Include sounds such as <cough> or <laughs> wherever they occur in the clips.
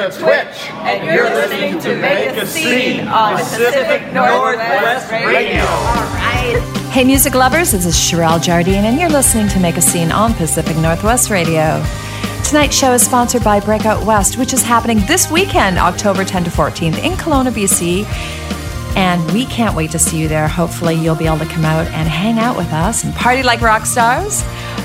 the Twitch, and you're listening to Make a Scene on Pacific Northwest Radio. All right. Hey, music lovers, this is Sherelle Jardine, and you're listening to Make a Scene on Pacific Northwest Radio. Tonight's show is sponsored by Breakout West, which is happening this weekend, October 10 to 14th, in Kelowna, BC. And we can't wait to see you there. Hopefully, you'll be able to come out and hang out with us and party like rock stars.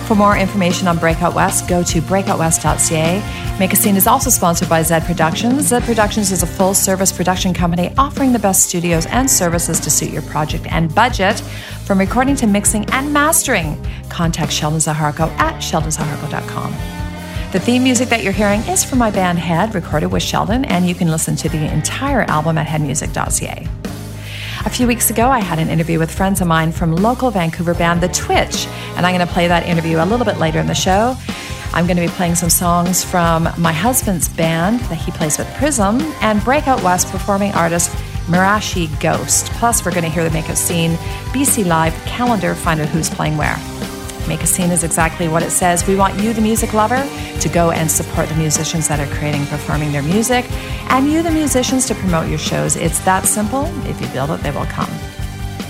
For more information on Breakout West, go to breakoutwest.ca. Make a Scene is also sponsored by Zed Productions. Zed Productions is a full service production company offering the best studios and services to suit your project and budget. From recording to mixing and mastering, contact Sheldon Zaharko at sheldonzaharko.com. The theme music that you're hearing is from my band Head, recorded with Sheldon, and you can listen to the entire album at headmusic.ca. A few weeks ago, I had an interview with friends of mine from local Vancouver band The Twitch, and I'm going to play that interview a little bit later in the show. I'm going to be playing some songs from my husband's band that he plays with Prism and Breakout West performing artist Mirashi Ghost. Plus, we're going to hear the Make a Scene BC Live calendar, find out who's playing where. Make a Scene is exactly what it says. We want you, the music lover, to go and support the musicians that are creating performing their music, and you, the musicians, to promote your shows. It's that simple. If you build it, they will come.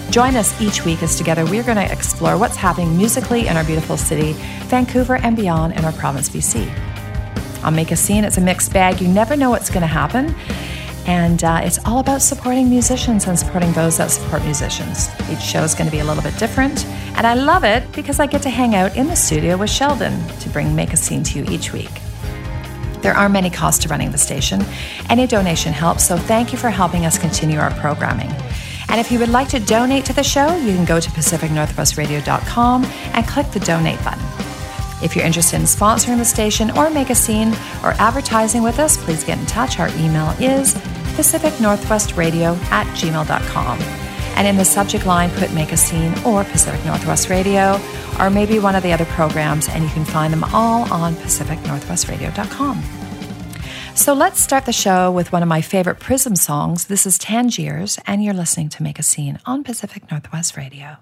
Join us each week as together we are going to explore what's happening musically in our beautiful city, Vancouver, and beyond in our province, BC. On Make a Scene, it's a mixed bag. You never know what's going to happen. And uh, it's all about supporting musicians and supporting those that support musicians. Each show is going to be a little bit different. And I love it because I get to hang out in the studio with Sheldon to bring Make a Scene to you each week. There are many costs to running the station. Any donation helps, so thank you for helping us continue our programming. And if you would like to donate to the show, you can go to pacificnorthwestradio.com and click the donate button. If you're interested in sponsoring the station or make a scene or advertising with us, please get in touch. Our email is pacificnorthwestradio at gmail.com. And in the subject line, put Make a Scene or Pacific Northwest Radio, or maybe one of the other programs, and you can find them all on pacificnorthwestradio.com. So let's start the show with one of my favorite Prism songs. This is Tangiers, and you're listening to Make a Scene on Pacific Northwest Radio.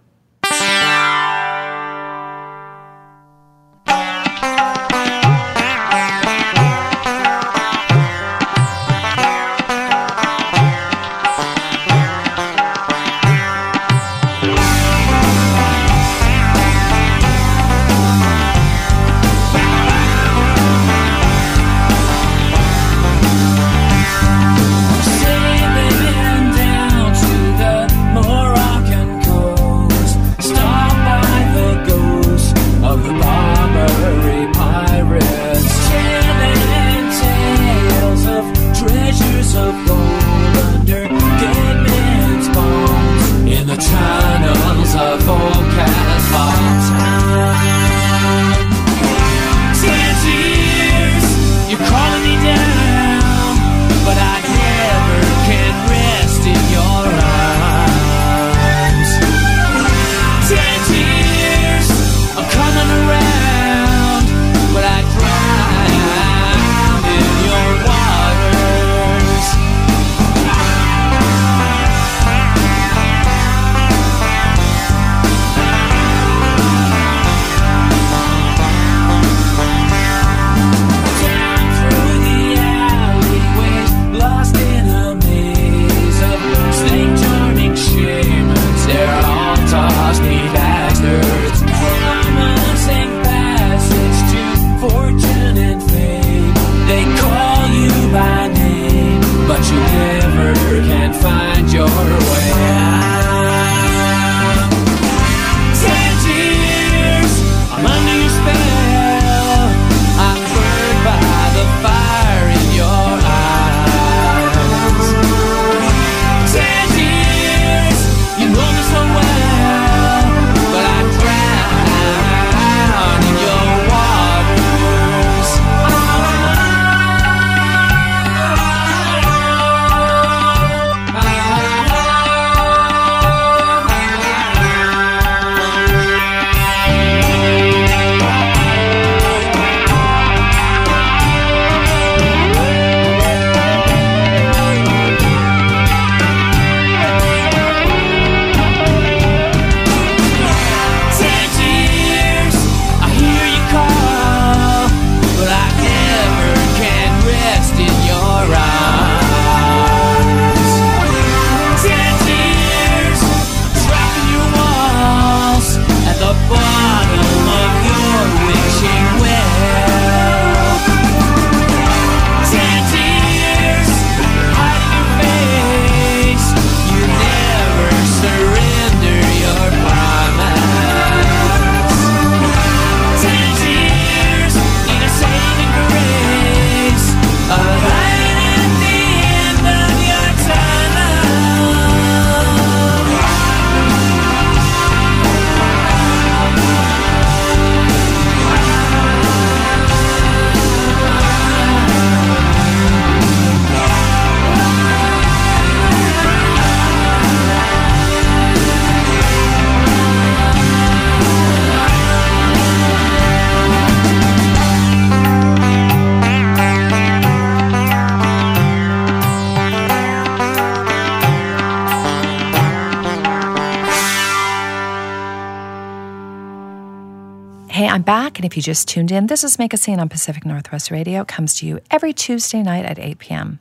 And if you just tuned in, this is Make a Scene on Pacific Northwest Radio. It comes to you every Tuesday night at 8 p.m.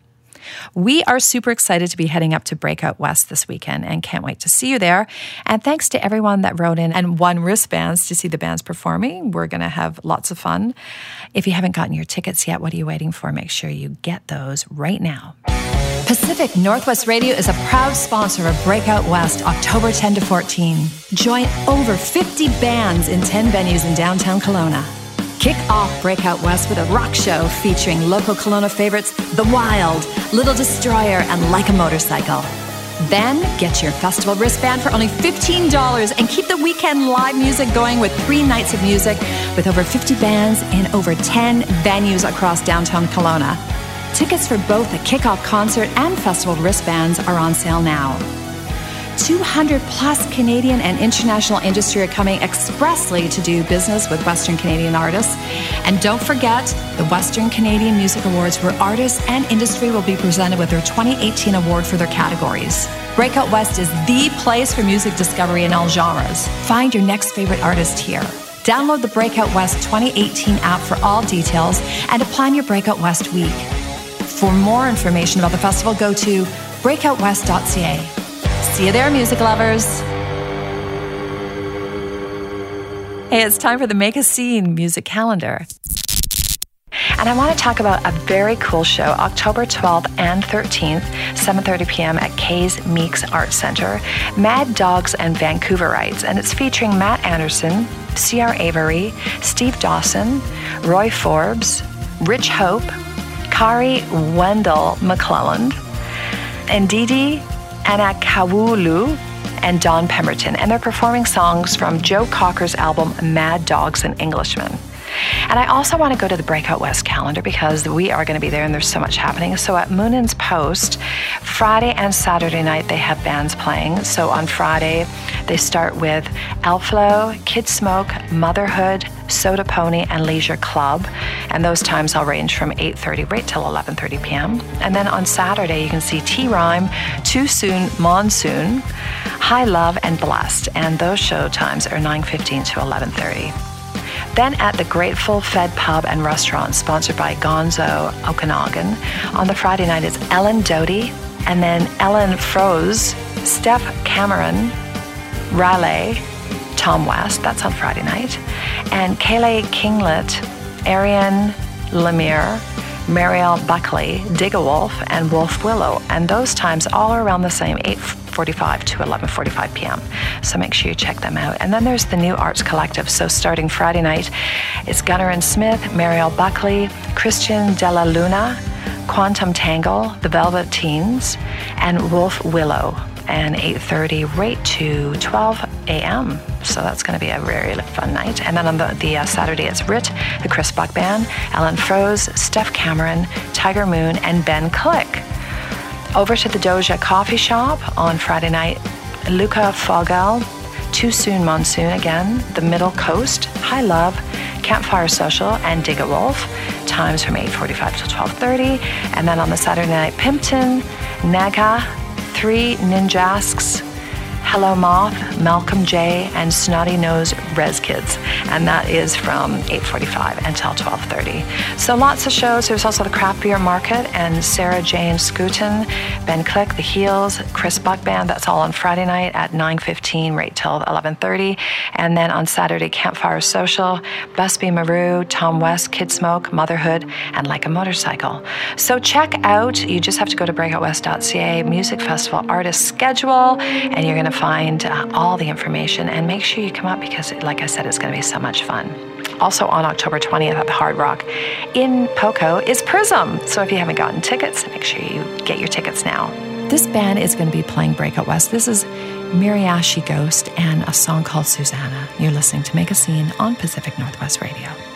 We are super excited to be heading up to Breakout West this weekend and can't wait to see you there. And thanks to everyone that wrote in and won wristbands to see the bands performing. We're going to have lots of fun. If you haven't gotten your tickets yet, what are you waiting for? Make sure you get those right now. Pacific Northwest Radio is a proud sponsor of Breakout West October 10 to 14. Join over 50 bands in 10 venues in downtown Kelowna. Kick off Breakout West with a rock show featuring local Kelowna favorites The Wild, Little Destroyer, and Like a Motorcycle. Then get your festival wristband for only $15 and keep the weekend live music going with three nights of music with over 50 bands in over 10 venues across downtown Kelowna. Tickets for both the kickoff concert and festival wristbands are on sale now. 200 plus Canadian and international industry are coming expressly to do business with Western Canadian artists. And don't forget the Western Canadian Music Awards, where artists and industry will be presented with their 2018 award for their categories. Breakout West is the place for music discovery in all genres. Find your next favorite artist here. Download the Breakout West 2018 app for all details and plan your Breakout West week. For more information about the festival, go to breakoutwest.ca. See you there, music lovers. Hey, it's time for the Make a Scene music calendar. And I want to talk about a very cool show, October 12th and 13th, 7:30 p.m. at Kay's Meeks Art Center, Mad Dogs and Vancouverites, and it's featuring Matt Anderson, C.R. Avery, Steve Dawson, Roy Forbes, Rich Hope, Khari Wendell McClelland, and Didi Anna Kawulu, and Dawn Pemberton, and they're performing songs from Joe Cocker's album Mad Dogs and Englishmen. And I also want to go to the Breakout West calendar because we are going to be there and there's so much happening. So at Muninn's Post, Friday and Saturday night they have bands playing. So on Friday they start with Elflow, Kid Smoke, Motherhood, Soda Pony, and Leisure Club. And those times all range from 8.30 right till 11.30 p.m. And then on Saturday you can see T-Rhyme, Too Soon, Monsoon, High Love, and Blessed. And those show times are 9.15 to 11.30. Then at the Grateful Fed Pub and Restaurant, sponsored by Gonzo Okanagan, on the Friday night is Ellen Doty, and then Ellen Froese, Steph Cameron, Raleigh, Tom West, that's on Friday night, and Kayleigh Kinglet, Ariane Lemire, Marielle Buckley, Wolf, and Wolf Willow. And those times all are around the same, 8 45 to 11:45 p.m. So make sure you check them out. And then there's the New Arts Collective. So starting Friday night, it's Gunnar and Smith, Marielle Buckley, Christian Della Luna, Quantum Tangle, The Velvet Teens, and Wolf Willow. And 8:30 right to 12 a.m. So that's going to be a very fun night. And then on the, the uh, Saturday, it's Rit, the Chris Buck Band, Ellen Froese, Steph Cameron, Tiger Moon, and Ben Klick. Over to the Doja Coffee Shop on Friday night. Luca Fogale, Too Soon Monsoon again, The Middle Coast, High Love, Campfire Social, and Dig a Wolf. Times from 8.45 to 12.30. And then on the Saturday night, Pimpton, Naga, Three Ninjasks, Hello Moth, Malcolm J, and Snotty Nose Rez Kids, and that is from 8:45 until 12:30. So lots of shows. There's also the Craft Beer Market and Sarah Jane Scouten, Ben Klick, The Heels, Chris Buck Band. That's all on Friday night at 9:15, right till 11:30, and then on Saturday Campfire Social, Busby Maru, Tom West, Kid Smoke, Motherhood, and Like a Motorcycle. So check out. You just have to go to breakoutwest.ca Music Festival artist schedule, and you're going to find uh, all the information and make sure you come up because, like I said, it's going to be so much fun. Also on October 20th at the Hard Rock in Poco is Prism. So if you haven't gotten tickets, make sure you get your tickets now. This band is going to be playing Breakout West. This is Miriashi Ghost and a song called Susanna. You're listening to Make a Scene on Pacific Northwest Radio.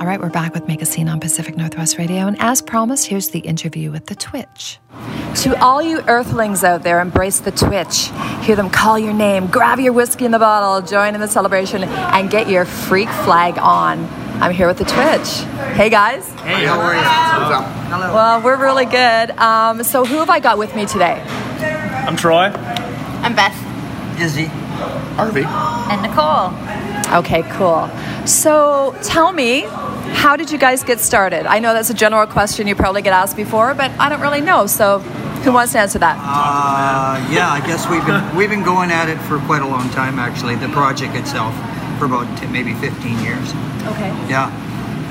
We're back with Make a Scene on Pacific Northwest Radio, and as promised, here's the interview with the Twitch. To all you earthlings out there, embrace the Twitch. Hear them call your name, grab your whiskey in the bottle, join in the celebration, and get your freak flag on. I'm here with the Twitch. Hey guys. Hey, how are you? Hello. Well, we're really good. Um, so, who have I got with me today? I'm Troy. I'm Beth. Izzy. Harvey. And Nicole. Okay, cool. So tell me, how did you guys get started? I know that's a general question you probably get asked before, but I don't really know. So who wants to answer that? Uh, yeah, I guess we've been we've been going at it for quite a long time. Actually, the project itself for about t- maybe 15 years. Okay. Yeah,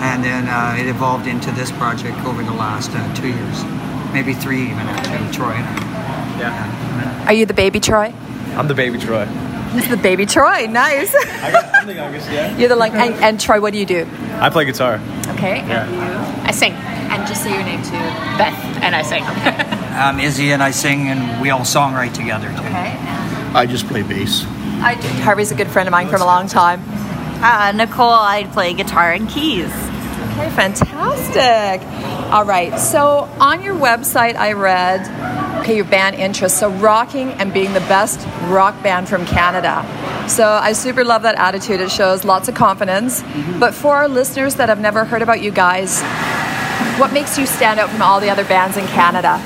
and then uh, it evolved into this project over the last uh, two years, maybe three even. Actually, Troy and I. Yeah. Are you the baby Troy? I'm the baby Troy. This is the baby Troy. Nice. I got, I'm the youngest, yeah. You're the like, and, and Troy, what do you do? I play guitar. Okay. Yeah. And you? I sing. And just say your name too. Beth. And I sing. Um, <laughs> Izzy and I sing, and we all songwrite together too. Okay. I just play bass. I do. Harvey's a good friend of mine from a long time. Uh, Nicole, I play guitar and keys. Okay, fantastic. All right. So on your website, I read, okay, your band interests. So rocking and being the best rock band from Canada. So I super love that attitude. It shows lots of confidence. But for our listeners that have never heard about you guys, what makes you stand out from all the other bands in Canada?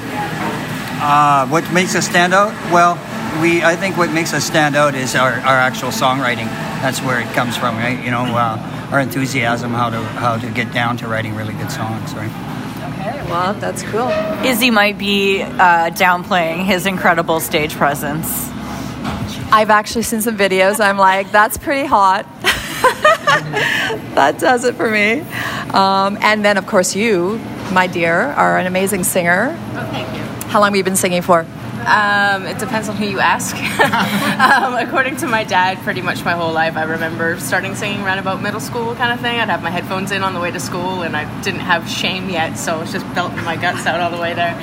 Uh, what makes us stand out? Well, we I think what makes us stand out is our, our actual songwriting. That's where it comes from, right? You know, uh, our enthusiasm, how to how to get down to writing really good songs, right? Well, that's cool. Izzy might be uh, downplaying his incredible stage presence. I've actually seen some videos. I'm like, that's pretty hot. <laughs> that does it for me. Um, and then, of course, you, my dear, are an amazing singer. Oh, thank you. How long have you been singing for? Um, it depends on who you ask. <laughs> um, according to my dad, pretty much my whole life, I remember starting singing around about middle school kind of thing. I'd have my headphones in on the way to school, and I didn't have shame yet, so it's just belting my guts out all the way there.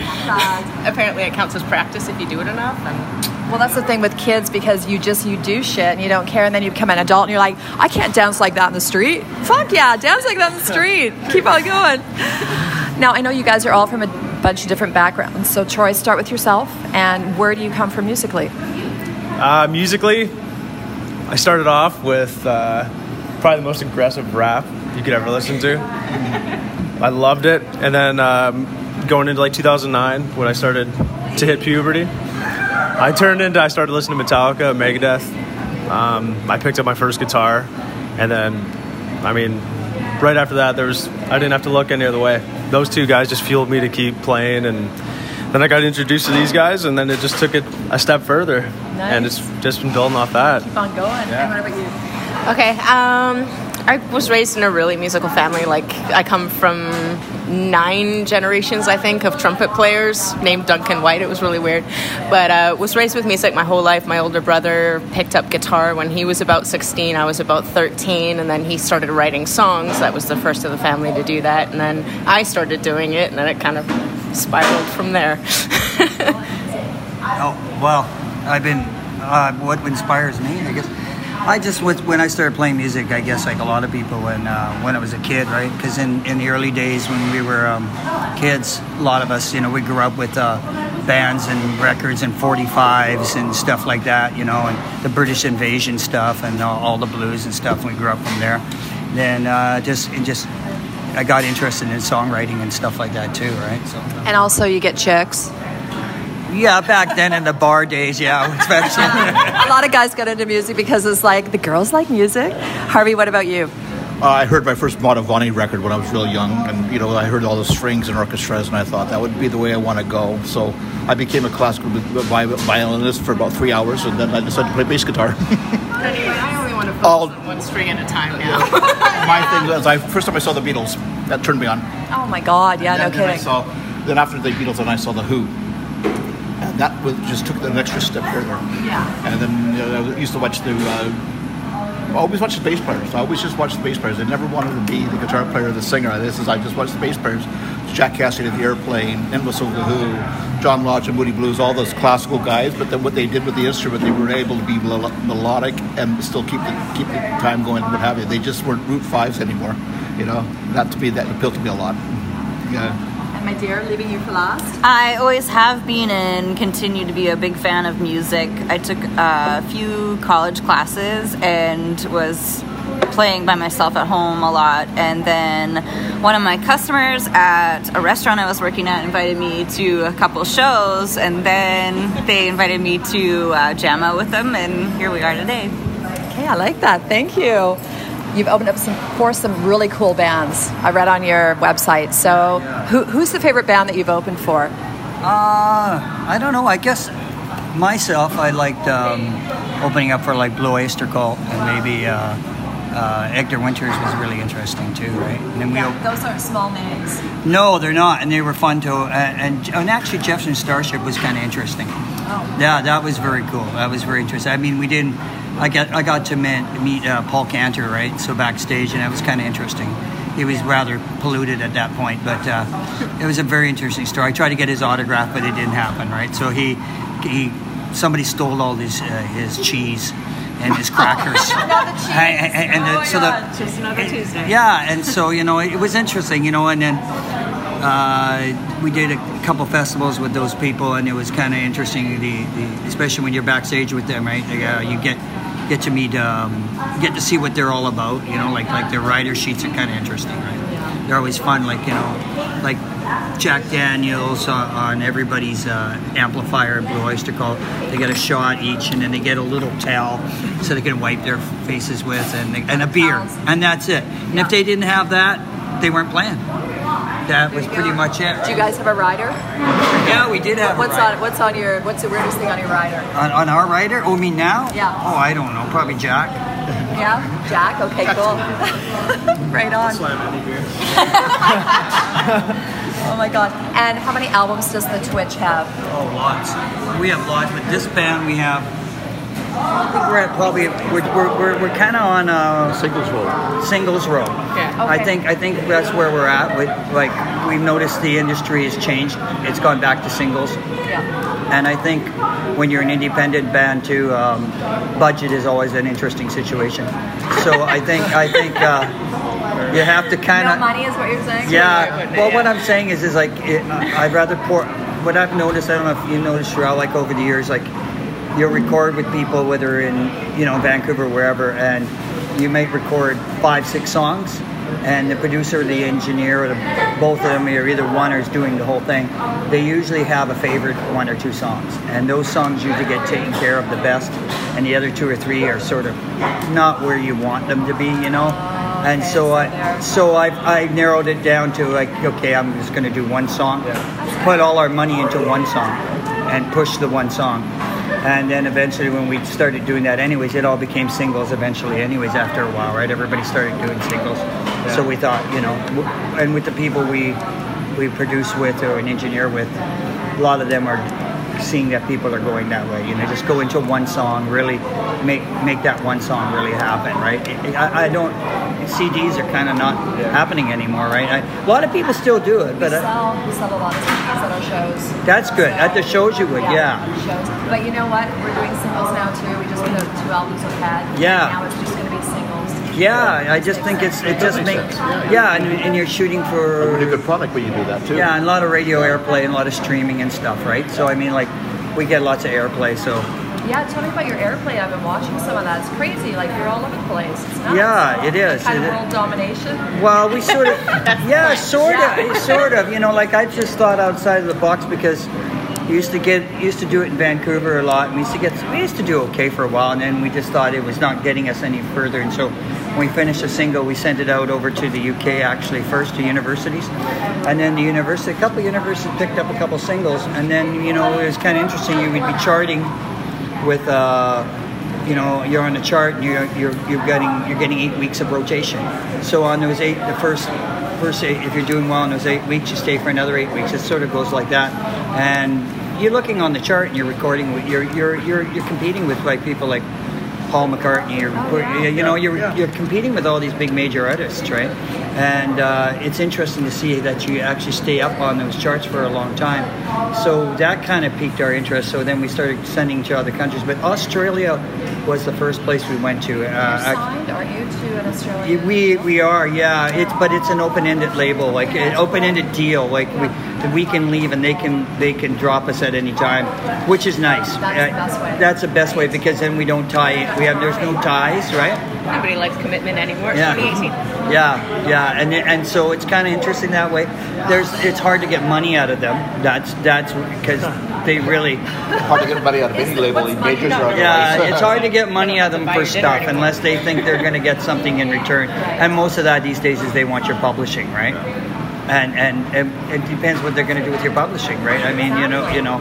Apparently, it counts as practice if you do it enough. And Well, that's the thing with kids because you just you do shit and you don't care, and then you become an adult and you're like, I can't dance like that in the street. Fuck yeah, dance like that in the <laughs> street. Keep on going. Now I know you guys are all from a bunch of different backgrounds. So Troy, start with yourself, and where do you come from musically? Uh, musically, I started off with uh, probably the most aggressive rap you could ever listen to. I loved it, and then um, going into like 2009 when I started to hit puberty, I turned into I started listening to Metallica, Megadeth. Um, I picked up my first guitar, and then, I mean, right after that, there was I didn't have to look any other way. Those two guys just fueled me to keep playing, and then I got introduced to these guys, and then it just took it a step further, and it's just been building off that. Keep on going. And what about you? Okay. Um, I was raised in a really musical family. Like, I come from nine generations, I think, of trumpet players named Duncan White. It was really weird. But uh, was raised with music my whole life. My older brother picked up guitar when he was about 16. I was about 13. And then he started writing songs. That was the first of the family to do that. And then I started doing it. And then it kind of spiraled from there. <laughs> Oh well, I've been. Uh, what inspires me, I guess. I just when I started playing music. I guess like a lot of people when uh, when I was a kid, right? Because in, in the early days when we were um, kids, a lot of us, you know, we grew up with uh, bands and records and 45s and stuff like that, you know, and the British Invasion stuff and all, all the blues and stuff. We grew up from there. Then uh, just it just I got interested in songwriting and stuff like that too, right? So. And also, you get chicks. Yeah, back then in the bar days, yeah, <laughs> especially. A lot of guys get into music because it's like the girls like music. Harvey, what about you? Uh, I heard my first Mantovani record when I was real young, and you know I heard all the strings and orchestras, and I thought that would be the way I want to go. So I became a classical violinist for about three hours, and then I decided to play bass guitar. anyway, I only want to focus All- on one string at a time now. <laughs> my thing was, I first time I saw the Beatles, that turned me on. Oh my God! Yeah, no then, then I saw, then after the Beatles, then I saw the Who, and that was, just took it an extra step further. Yeah. And then you know, I used to watch the. Uh, I always watched the bass players. I always just watched the bass players. I never wanted to be the guitar player or the singer. This is I just watched the bass players, Jack Casady of the Airplane, Nimbus of the Who, John Lodge and Moody Blues, all those classical guys. But then what they did with the instrument, they were able to be mel- melodic and still keep the keep the time going and what have you. They just weren't root fives anymore. You know, that to me that appealed to me a lot. Yeah. And my dear, leaving you for last. I always have been and continue to be a big fan of music. I took a few college classes and was playing by myself at home a lot. And then one of my customers at a restaurant I was working at invited me to a couple shows, and then they invited me to uh, jam out with them, and here we are today. Okay, I like that. Thank you. You've opened up some for some really cool bands. I read on your website. So, who, who's the favorite band that you've opened for? Uh, I don't know. I guess myself, I liked um, opening up for like Blue Oyster Cult and maybe uh, uh, Hector Winters was really interesting too, right? And then we op- Those aren't small names. no, they're not, and they were fun too. And, and, and actually, Jefferson Starship was kind of interesting. Oh. Yeah, that was very cool. That was very interesting. I mean, we didn't. I got I got to meet, meet uh, Paul Kantner, right? So backstage, and that was kind of interesting. He was rather polluted at that point, but uh, it was a very interesting story. I tried to get his autograph, but it didn't happen, right? So he he somebody stole all his uh, his cheese and his crackers. <laughs> And the- so the, Just another Tuesday. yeah, and so you know it was interesting, you know, and then uh, we did a couple festivals with those people, and it was kind of interesting. The, the especially when you're backstage with them, right? Uh, you get get to meet, um, get to see what they're all about. You know, like like their rider sheets are kind of interesting, right? They're always fun, like you know, like Jack Daniels on, on everybody's uh, amplifier at Blue Oyster Cult. They get a shot each, and then they get a little towel so they can wipe their faces with, and, they, and a beer, and that's it. And if they didn't have that, they weren't playing. That was pretty much it. Do you guys have a rider? Yeah, we did have. a What's rider. on What's on your What's the weirdest thing on your rider? on, on our rider? Oh, me now? Yeah. Oh, I don't know. Probably Jack. Yeah, Jack. Okay, cool. <laughs> right on. <laughs> oh my god! And how many albums does the Twitch have? Oh, lots. We have lots. With this band, we have. I think we're at probably we're we're, we're, we're kind of on uh, Singles roll. singles row. I Okay. think I think that's where we're at. With like we've noticed the industry has changed. It's gone back to singles. Yeah. And I think when you're an independent band too, um, budget is always an interesting situation. So I think I think uh, you have to kind No of money is what you're saying. yeah. Well, what I'm saying is, is like it, I'd rather pour. What I've noticed, I don't know if you noticed, Sherelle, like over the years, like you'll record with people, whether in you know Vancouver, or wherever, and you might record five, six songs, and the producer, the engineer, or the, both of them, or either one, is doing the whole thing. They usually have a favorite one or two songs, and those songs usually get taken care of the best, and the other two or three are sort of not where you want them to be, you know. And so I, so I've, I narrowed it down to like, okay, I'm just going to do one song, put all our money into one song, and push the one song. And then eventually, when we started doing that, anyways, it all became singles. Eventually, anyways, after a while, right? Everybody started doing singles. So we thought, you know, and with the people we we produce with or an engineer with, a lot of them are seeing that people are going that way. You know, just go into one song, really make make that one song really happen, right? I, I don't. CDs are kind of not happening anymore, right? I, a lot of people still do it, We but uh, sell, we sell a lot of CDs at our shows. that's good. At the shows, you would, yeah. Shows. But you know what? We're doing singles now too. We just put out two albums with Head. Yeah. Now it's just going to be singles. Yeah, I just think it's it just makes makes sense. yeah, and, and you're shooting for A really good product when you do that too. yeah, and a lot of radio airplay and a lot of streaming and stuff, right? So I mean, like we get lots of airplay, so Yeah, tell me about your airplay. I've been watching some of that. It's crazy. Like you're all over the place. It's nuts. Yeah, it is. Kind It of world domination. Well, we sort of, <laughs> yeah, sort Yeah. of, sort of. You know, like I just thought outside of the box because we used to get used to do it in Vancouver a lot. We used to get we used to do okay for a while, and then we just thought it was not getting us any further. And so when we finished a single, we sent it out over to the UK actually first to universities, and then the university, a couple of universities picked up a couple singles, and then you know it was kind of interesting. You would be charting with. Uh, you know you're on the chart and you're you're you're getting you're getting eight weeks of rotation. So on those eight, the first first eight, if you're doing well in those eight weeks, you stay for another eight weeks. It sort of goes like that, and you're looking on the chart and you're recording. You're you're you're you're competing with like people like. Paul McCartney, you're, you know, you're, you're competing with all these big major artists, right? and uh, it's interesting to see that you actually stay up on those charts for a long time. So that kind of piqued our interest. So then we started sending to other countries. But Australia was the first place we went to. Uh, You're signed, are you, to an Australian? we we are yeah it's but it's an open-ended label like an open-ended deal like we we can leave and they can they can drop us at any time which is nice That's the uh, best way. that's the best way because then we don't tie we have there's no ties right Nobody likes commitment anymore. Yeah 2018. yeah yeah and and so it's kind of interesting that way there's it's hard to get money out of them that's that's because they really Hard to get money out of any label, what's money majors not or yeah, <laughs> it's hard to get money out of them for stuff anymore. unless they think they're going to get something in return. And most of that these days is they want your publishing, right? And and, and it depends what they're going to do with your publishing, right? I mean, you know, you know,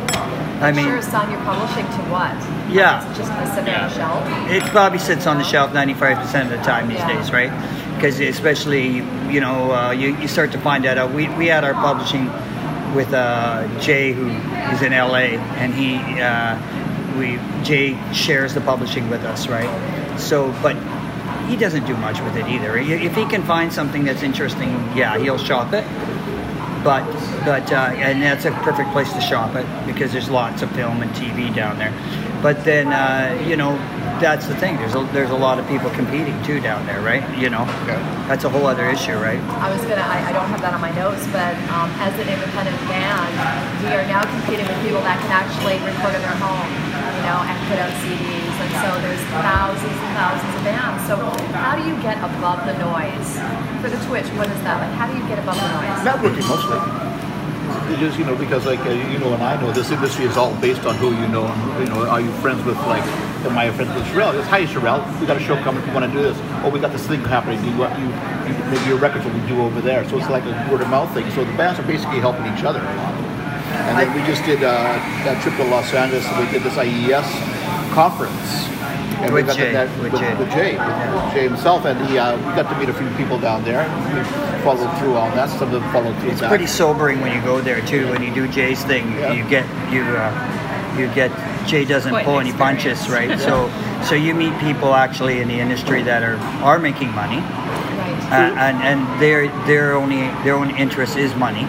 I mean, sure, son, you're publishing to what? Yeah. It's just gonna sit there on the shelf. it probably sits on the shelf 95% of the time these Yeah. days, right? Because especially, you know, uh, you, you start to find that out. We, we had our publishing with uh, Jay, who is in LA, and he, uh, we, Jay shares the publishing with us, right? So, but he doesn't do much with it either. If he can find something that's interesting, yeah, he'll shop it but but uh, and that's a perfect place to shop it because there's lots of film and TV down there. But then uh, you know that's the thing. There's a, there's a lot of people competing too down there, right? You know, that's a whole other issue, right? I was gonna, I, I don't have that on my notes, but um, as an independent band, we are now competing with people that can actually record in their home, you know, and put out CDs. And so there's thousands and thousands of bands. So how do you get above the noise? For the Twitch, what is that? Like, how do you get above the noise? Networking mostly. It just you know because like uh, you know and I know this industry is all based on who you know and you know are you friends with like am I friends with Sherelle? It's hi Sherelle, we got a show coming. If you want to do this? Oh, we got this thing happening. Do you want you, you maybe your records will be due over there? So it's like a word of mouth thing. So the bands are basically helping each other a lot. And then we just did uh, that trip to Los Angeles. and We did this IES conference. And we got to- Jay, that- with with, Jay. with Jay, with Jay himself, and he, uh, we got to meet a few people down there. We followed through on that. Some of them followed through. It's that. pretty sobering when you go there too. When you do Jay's thing, Yeah. you get you uh, you get Jay doesn't Quite pull any punches, right? So so you meet people actually in the industry that are are making money, Right. uh, and and their their only their only interest is money.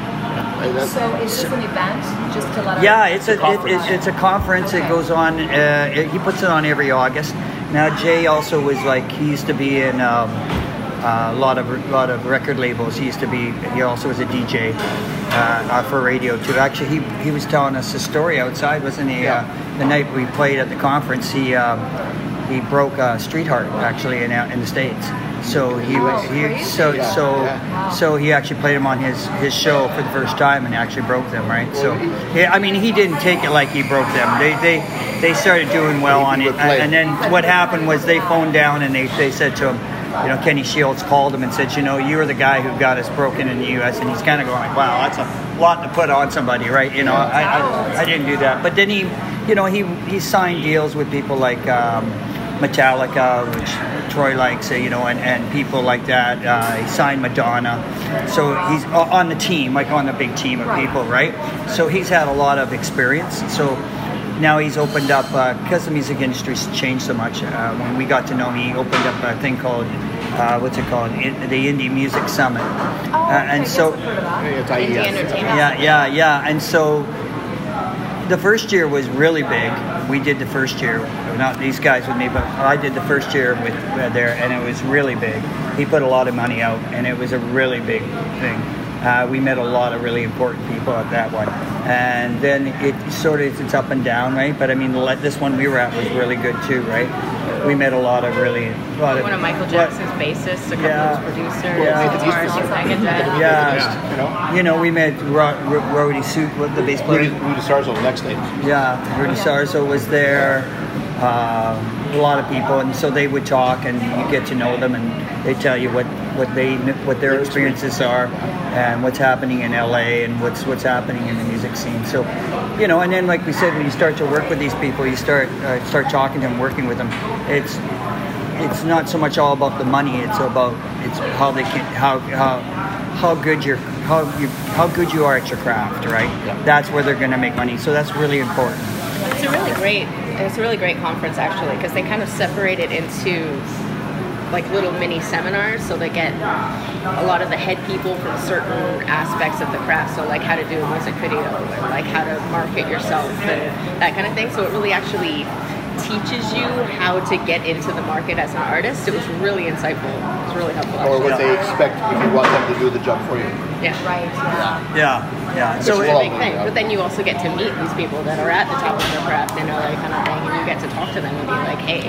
Uh, So is this an event, just to let Yeah, it's a, it, it's a conference. It goes on. Uh, it, he puts it on every August. Now Jay also was like he used to be in um, a lot of lot of record labels. He used to be. He also was a DJ uh, uh, for radio too. Actually, he he was telling us a story outside, wasn't he? Yeah. Uh, the night we played at the conference, he um, he broke uh, Streetheart actually in in the states. So he was he crazy. so Yeah, so yeah. so he actually played them on his his show for the first time and actually broke them right. So yeah, I mean he didn't take it like he broke them. They they they started doing well on it, and then what happened was they phoned down and they they said to him. You know, Kenny Shields called him and said, "You know, you're the guy who got us broken in the U.S." And he's kind of going like, "Wow, that's a lot to put on somebody, right?" You know, I, I, I didn't do that, but then he, you know, he he signed deals with people like um, Metallica, which Troy likes, uh, you know, and, and people like that. Uh, he signed Madonna, so he's on the team, like on a big team of Right. people, right? So he's had a lot of experience. So now he's opened up because the music industry's changed so much. Uh, when we got to know him, he opened up a thing called uh, what's it called, In, the Indie Music Summit, Oh, Uh, and so. I've heard of that. It's Indie IES. entertainment. Yeah, yeah, yeah. And so the first year was really big. We did the first year, not these guys with me, but I did the first year with uh, there, and it was really big. He put a lot of money out, and it was a really big thing. Uh, we met a lot of really important people at that one, and then it sort of it's up and down, right? But I mean, the- this one we were at was really good too, right? We met a lot of really, a lot of One of Michael Jackson's bassists, a couple Yeah. of his producers, Yeah. guitarists, like Megan Jackson. Yeah, You know, you know, we met Ro- Ro- Rody Suit, the bass player. Rudy, Rudy Sarzo the next day. Yeah, Rudy Sarzo was there. Um, a lot of people, and so they would talk, and you get to know them, and they tell you what what they what their experiences are, and what's happening in LA, and what's what's happening in the music scene. So, you know, and then like we said, when you start to work with these people, you start uh, start talking to them, working with them. It's it's not so much all about the money. It's about it's how they can how how how good you're how you how good you are at your craft, right? That's where they're going to make money. So that's really important. It's a really great, it's a really great conference actually because they kind of separate it into like little mini seminars. So they get a lot of the head people from certain aspects of the craft. So like how to do a music video like how to market yourself and that kind of thing. So it really actually teaches you how to get into the market as an artist. It was really insightful. It was really helpful. Or what they expect if you want them to do the job for you. Yeah. Right. Yeah. Yeah, yeah. So So it's a big thing. But then you also get to meet these people that are at the top of their craft and all that kind of thing, and you get to talk to them and be like, "Hey,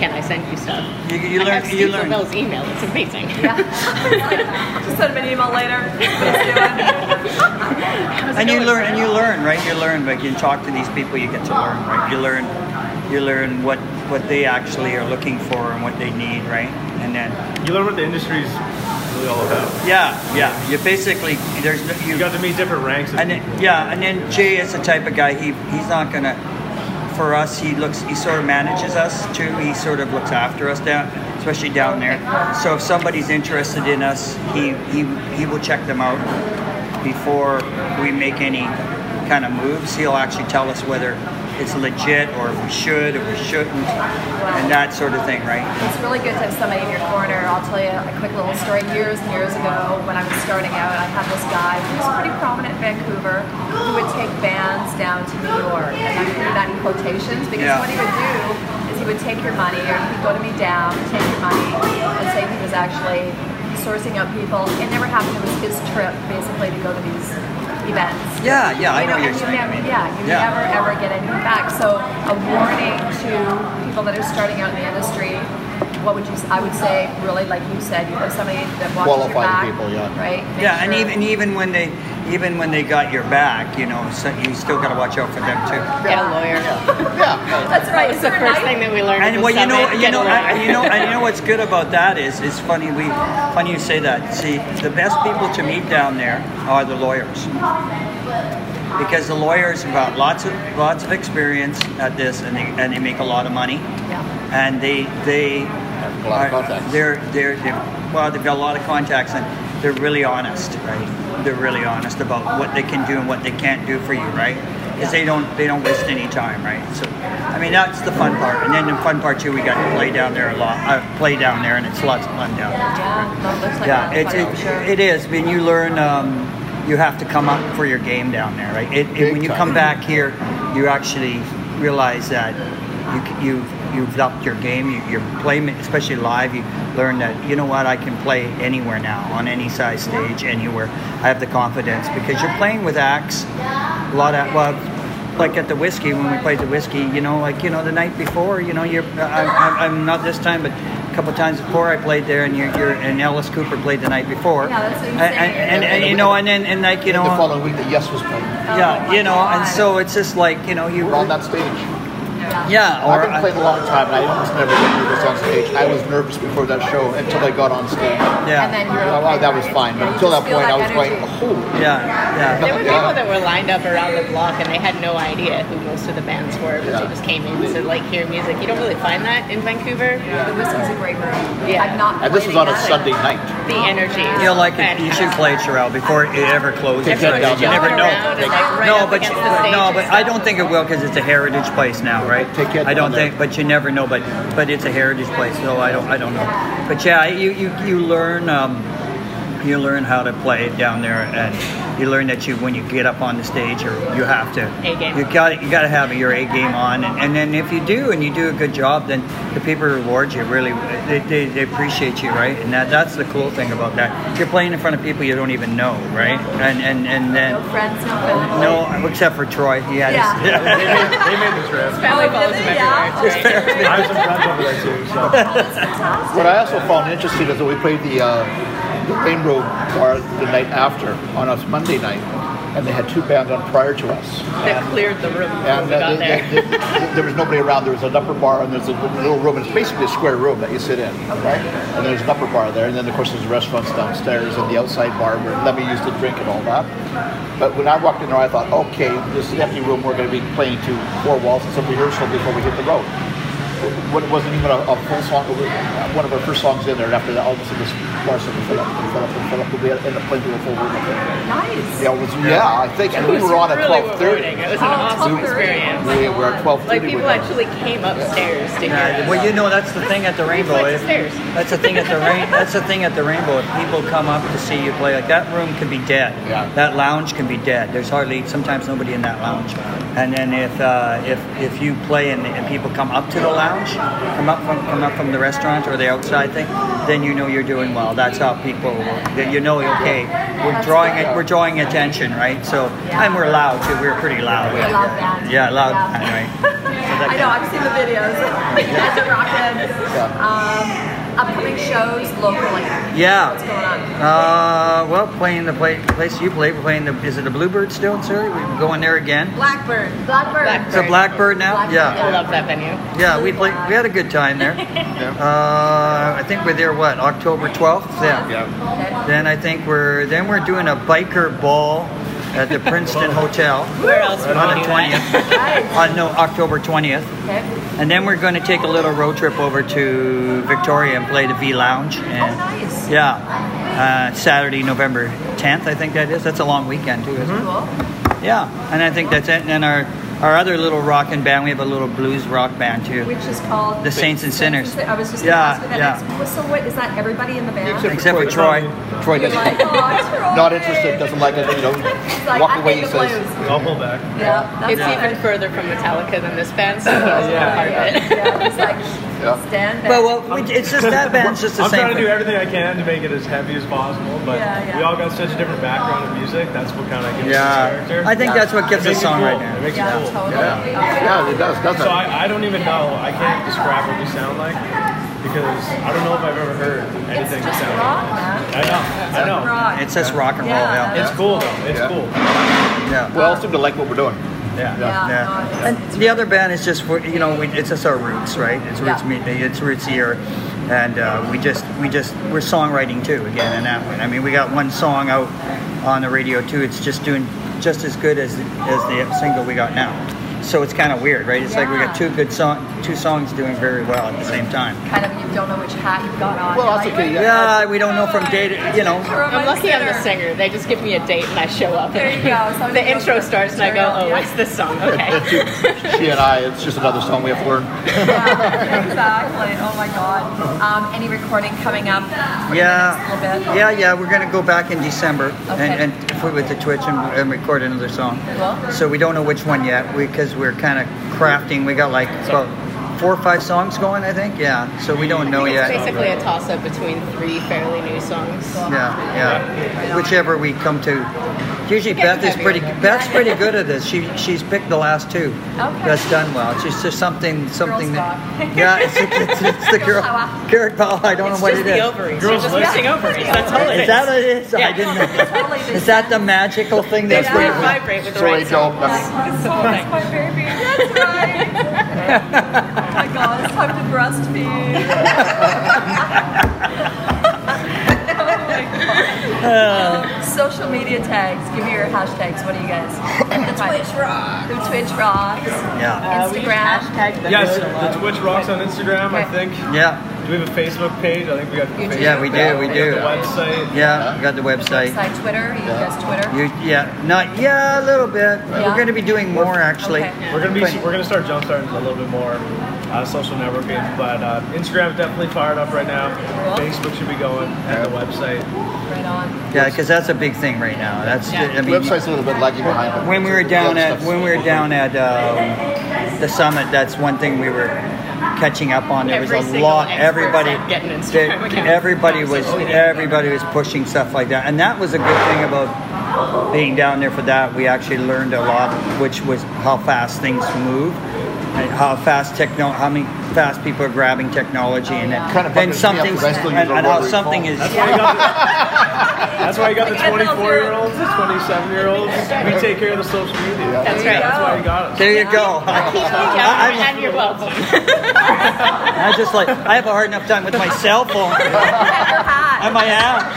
can I send you stuff?" You- you I learn- have you learn. Lavelle's email. It's amazing. Yeah. <laughs> Just send him an email later. <laughs> Let's do it. and you learn and you learn right you learn like you talk to these people you get to learn right you learn you learn what what they actually are looking for and what they need right? And then You learn what the industry's really all about. yeah yeah. You basically there's no- You got to meet different ranks and then, yeah and then jay is the type of guy he he's not gonna for us he looks he sort of manages us too. He sort of looks after us down especially down there. So if somebody's interested in us he he, he will check them out before we make any kind of moves. He'll actually tell us whether it's legit or if we should or we shouldn't and that sort of thing right It's really good to have somebody in your corner. I'll tell you a quick little story. Years and years ago, when I was starting out, I had this guy who was pretty prominent in Vancouver who would take bands down to New York. And I'm putting that in quotations because Yeah. what he would do is he would take your money, or he'd go to me down, take your money, and say he was actually sourcing out people. It never happened. It was his trip, basically, to go to these events. Yeah, yeah, I You know what you're you never- yeah, you yeah. never ever get anything back. So a warning to people that are starting out in the industry. What would you? I would say, really, like you said, you have somebody that watches your Qualified back, people, yeah. right? Make yeah and sure- even even when they even when they got your back you know so you still got to watch out for them too Get a lawyer. Yeah. <laughs> that's right. That was the Is there a first night- thing that we learned. And well, you know, you know, lawyer. and you know, and you know what's good about that is, it's funny. We, funny you say that. See, the best people to meet down there are the lawyers, because the lawyers have got lots of lots of experience at this, and they and they make a lot of money, Yeah. and they they A lot of are- contacts. they're they're they're well, they've got a lot of contacts, and they're really honest, right? They're really honest about what they can do and what they can't do for you, right? Because they don't they don't waste any time, right? So, I mean, that's the fun part. And then the fun part too, we got to play down there a lot. Uh, play down there, and it's lots of fun down there. Yeah, no, it looks like Yeah, it's, fun, it, sure. it is. I mean, you learn. Um, you have to come up for your game down there, right? It, it, when you come back here, you actually realize that you c- you you've upped your game. You, you're playing, especially live. You learn that you know what I can play anywhere now on any size stage, anywhere. I have the confidence because you're playing with acts. A lot of well, like at the Whisky when we played the Whisky. You know, like you know the night before. You know, you're I, I, I'm not this time, but. A couple times before I played there, and you're, you're and Alice Cooper played the night before. Yeah, that's what and, and, and, and you know, and then and like you know, the following week, the Yes was playing. yeah, you know, and so it's just like you know, you We're on that stage. Yeah, or I've been playing a long time, and I almost never get nervous on stage. I was nervous before that show until I got on stage. yeah, And then you're Well, okay, that was fine, but until that feel point, I was that going, energy. "Oh, yeah, There were people that were lined up around the block and they had no idea who most of the bands were, but Yeah. they just came in to like hear music. You don't really find that in Vancouver. The Whisky's a great room. Yeah. I've not And this was on a it. Sunday night. The energy. You'll like it. You should play it, Sherelle, before it ever closes. Take down. You never know. and, like, right no, but you- no, but I don't think it will because it's a heritage place now, right? Take it I don't down there. think, but you never know. But but it's a heritage place, so I don't I don't know. But yeah, you you you learn. Um, you learn how to play it down there, and you learn that you when you get up on the stage, or you have to. A game. You got you got to have your A game on, and, and then if you do and you do a good job, then the people reward you. Really, they, they, they appreciate you, right? And that that's the cool thing about that. You're playing in front of people you don't even know, right? And and and then. No friends, no family. No, except for Troy. He had Yeah. his, <laughs> They made, they made the trip. Family Oh, follows did them they? everywhere. Yeah. I have some friends over there too. So. What I also found interesting is that we played the, uh, the Rainbow Bar the night after on a Monday night, and they had two bands on prior to us. That cleared the room And uh, they- there. they- they- there was nobody around. There was an upper bar and there's a little room. It's basically a square room that you sit in, right? And there's an upper bar there, and then of course there's restaurants downstairs and the outside bar where Lemmy used to drink and all that. But when I walked in there, I thought, okay, this is an empty room. We're going to be playing to four walls and some rehearsal before we hit the road. When it wasn't even a, a full song, one of our first songs in there. And after that, all of a sudden, this bar started to fill up and fill up and fill up. And we ended up playing to a full room. Nice. Yeah, it was, yeah, I think. And we were on at really 12:30. rewarding. It was an Oh, awesome experience. We were at 12:30. Like people we- actually came upstairs to hear. Yeah, us. well, you know that's the thing at the Rainbow. like the that's the thing at the rain. <laughs> That's the thing at the Rainbow. If people come up to see you play, like that room can be dead. Yeah. That lounge can be dead. There's hardly sometimes nobody in that lounge. And then if uh, if if you play and, and people come up to the lounge, come up from come up from the restaurant or the outside thing, then you know you're doing well. That's how people. That you know, okay, we're drawing it. We're drawing attention, right? So and we're loud too. We're pretty loud. We're loud band. Yeah, loud band, right? <laughs> I know, I've seen the videos. You guys are rocking. Um, upcoming shows locally. Yeah. What's going on? Uh, well, playing the play, place you play, we're playing the, is it the Bluebird still in Surrey? We're going there again. Blackbird. Blackbird. It's a Blackbird now? Blackbird, Yeah. I love that venue. Yeah, we played, we had a good time there. <laughs> Uh, I think we're there, what, October 12th? Yeah. Yeah. Then I think we're, then we're doing a biker ball at the Princeton Hotel Where else on the do that? 20th. On, no, October 20th. Okay. And then we're going to take a little road trip over to Victoria and play the V Lounge. Oh, And nice. Yeah, uh, Saturday, November 10th, I think that is. That's a long weekend too, isn't it? Cool. Yeah, and I think that's it. And then our our other little rock and band, we have a little blues rock band too. Which is called The Saints and Sinners. I was just Yeah, ask that yeah. next. So what is that? Everybody in the band? Except Except for Troy. Troy You're doesn't. like, oh, Troy. Not interested. Doesn't like it. You know, <laughs> like, walk I away. He says, "I'll pull back. Yeah, that's It's even further from Metallica than this band, so he's <laughs> Yeah. not part of it. Yeah, it's like Yeah. stand back. Well, well, we, it's just that band's just the I'm same. trying to do everything I can to make it as heavy as possible, but Yeah, yeah. we all got such a different background in music. That's what kind of gives Yeah, us character. I think that's what gives It a song cool. right It now. makes yeah, it cool. totally. Yeah. Yeah, it does, doesn't So it? I, I don't even know. I can't describe what we sound like because I don't know if I've ever heard anything It's just sound rock, like man. I know. I know. Rock. It's just rock and roll. Yeah. Yeah, It's cool though. It's Yeah. cool. yeah. We all seem to like what we're doing. Yeah. yeah, Yeah. no, it And is. the other band is just for you know we, it's just our roots, right? It's roots Yeah. me it's roots here, and uh, we just we just we're songwriting too again in that one. I mean we got one song out on the radio too. It's just doing just as good as as the single we got now. So it's kind of weird, right? It's like we got two good song two songs doing very well at the same time. kind of you don't know which hat you've got on. Well, You're that's like, okay, yeah. Yeah, we don't know from day to you know. I'm lucky I'm the singer?" singer. They just give me a date and I show up. There you go. So <laughs> the intro starts and I go, oh, yeah. it's this song. <laughs> Okay. she and I, it's just another song we have to learn. Yeah, <laughs> exactly. Oh my God. Um, any recording coming up? Yeah, bit? yeah, yeah. We're gonna go back in December Okay. and, and put with the Twitch and, and record another song. Cool. So we don't know which one yet because we're kind of crafting. We got like about four or five songs going, I think. Yeah. So we don't know yet. It's yet. basically a toss up between three fairly new songs. Yeah, yeah. Whichever we come to. Usually Beth is pretty. Beth's pretty good at this. She she's picked the last two. Okay. That's done well. It's just, just something something that. power. <laughs> Yeah, it's, it's, it's the girl. power. Girl power. I don't It's know what just it is. the ovaries. Girls You're just listen. missing ovaries. That's all it is. Is that what it is? I Yeah. didn't know. Is that the magical thing They that's just weird? vibrate with the Sorry, right song. Joe. That's, That's my baby. That's right. Oh my God, it's time to breastfeed. <laughs> oh. Um, social media tags. Give me your hashtags. What are you guys? the Twitch rocks. The Twitch rocks. Yeah. Uh, Instagram. hashtag the Yes, road a lot. the Twitch rocks on Instagram. I think. Yeah. Do we have a Facebook page? I think we got. The Facebook Yeah, we do, we page. do. The website. Yeah. We got the website. Website, Twitter. You guys Twitter. You, yeah. Not. Yeah. A little bit. Yeah? We're going to be doing more actually. Okay. We're gonna be But- we're gonna start jumpstarting a little bit more uh, social networking, but uh, Instagram is definitely fired up right now. Cool. Facebook should be going, and the website. Right on. Yeah, because that's a big thing right now. That's. Yeah. I mean, website's a little bit lagging behind. when we were down at when we were down at um, the summit, that's one thing we were catching up on. There was a lot. Everybody, said get an Instagram everybody was everybody was pushing stuff like that, and that was a good thing about being down there for that. We actually learned a lot, which was how fast things move. And how fast techno, how many fast people are grabbing technology, and then, Kind of then buggers me up something's, because I still and, and how something is. That's why you got the, <laughs> that's why you got the Like, I feel 24 year olds, the 27 year olds. We take care of the social media. That's There right. That's why you got us. There you go. Yeah, and you're welcome. I just like I have a hard enough time with my cell phone and my app.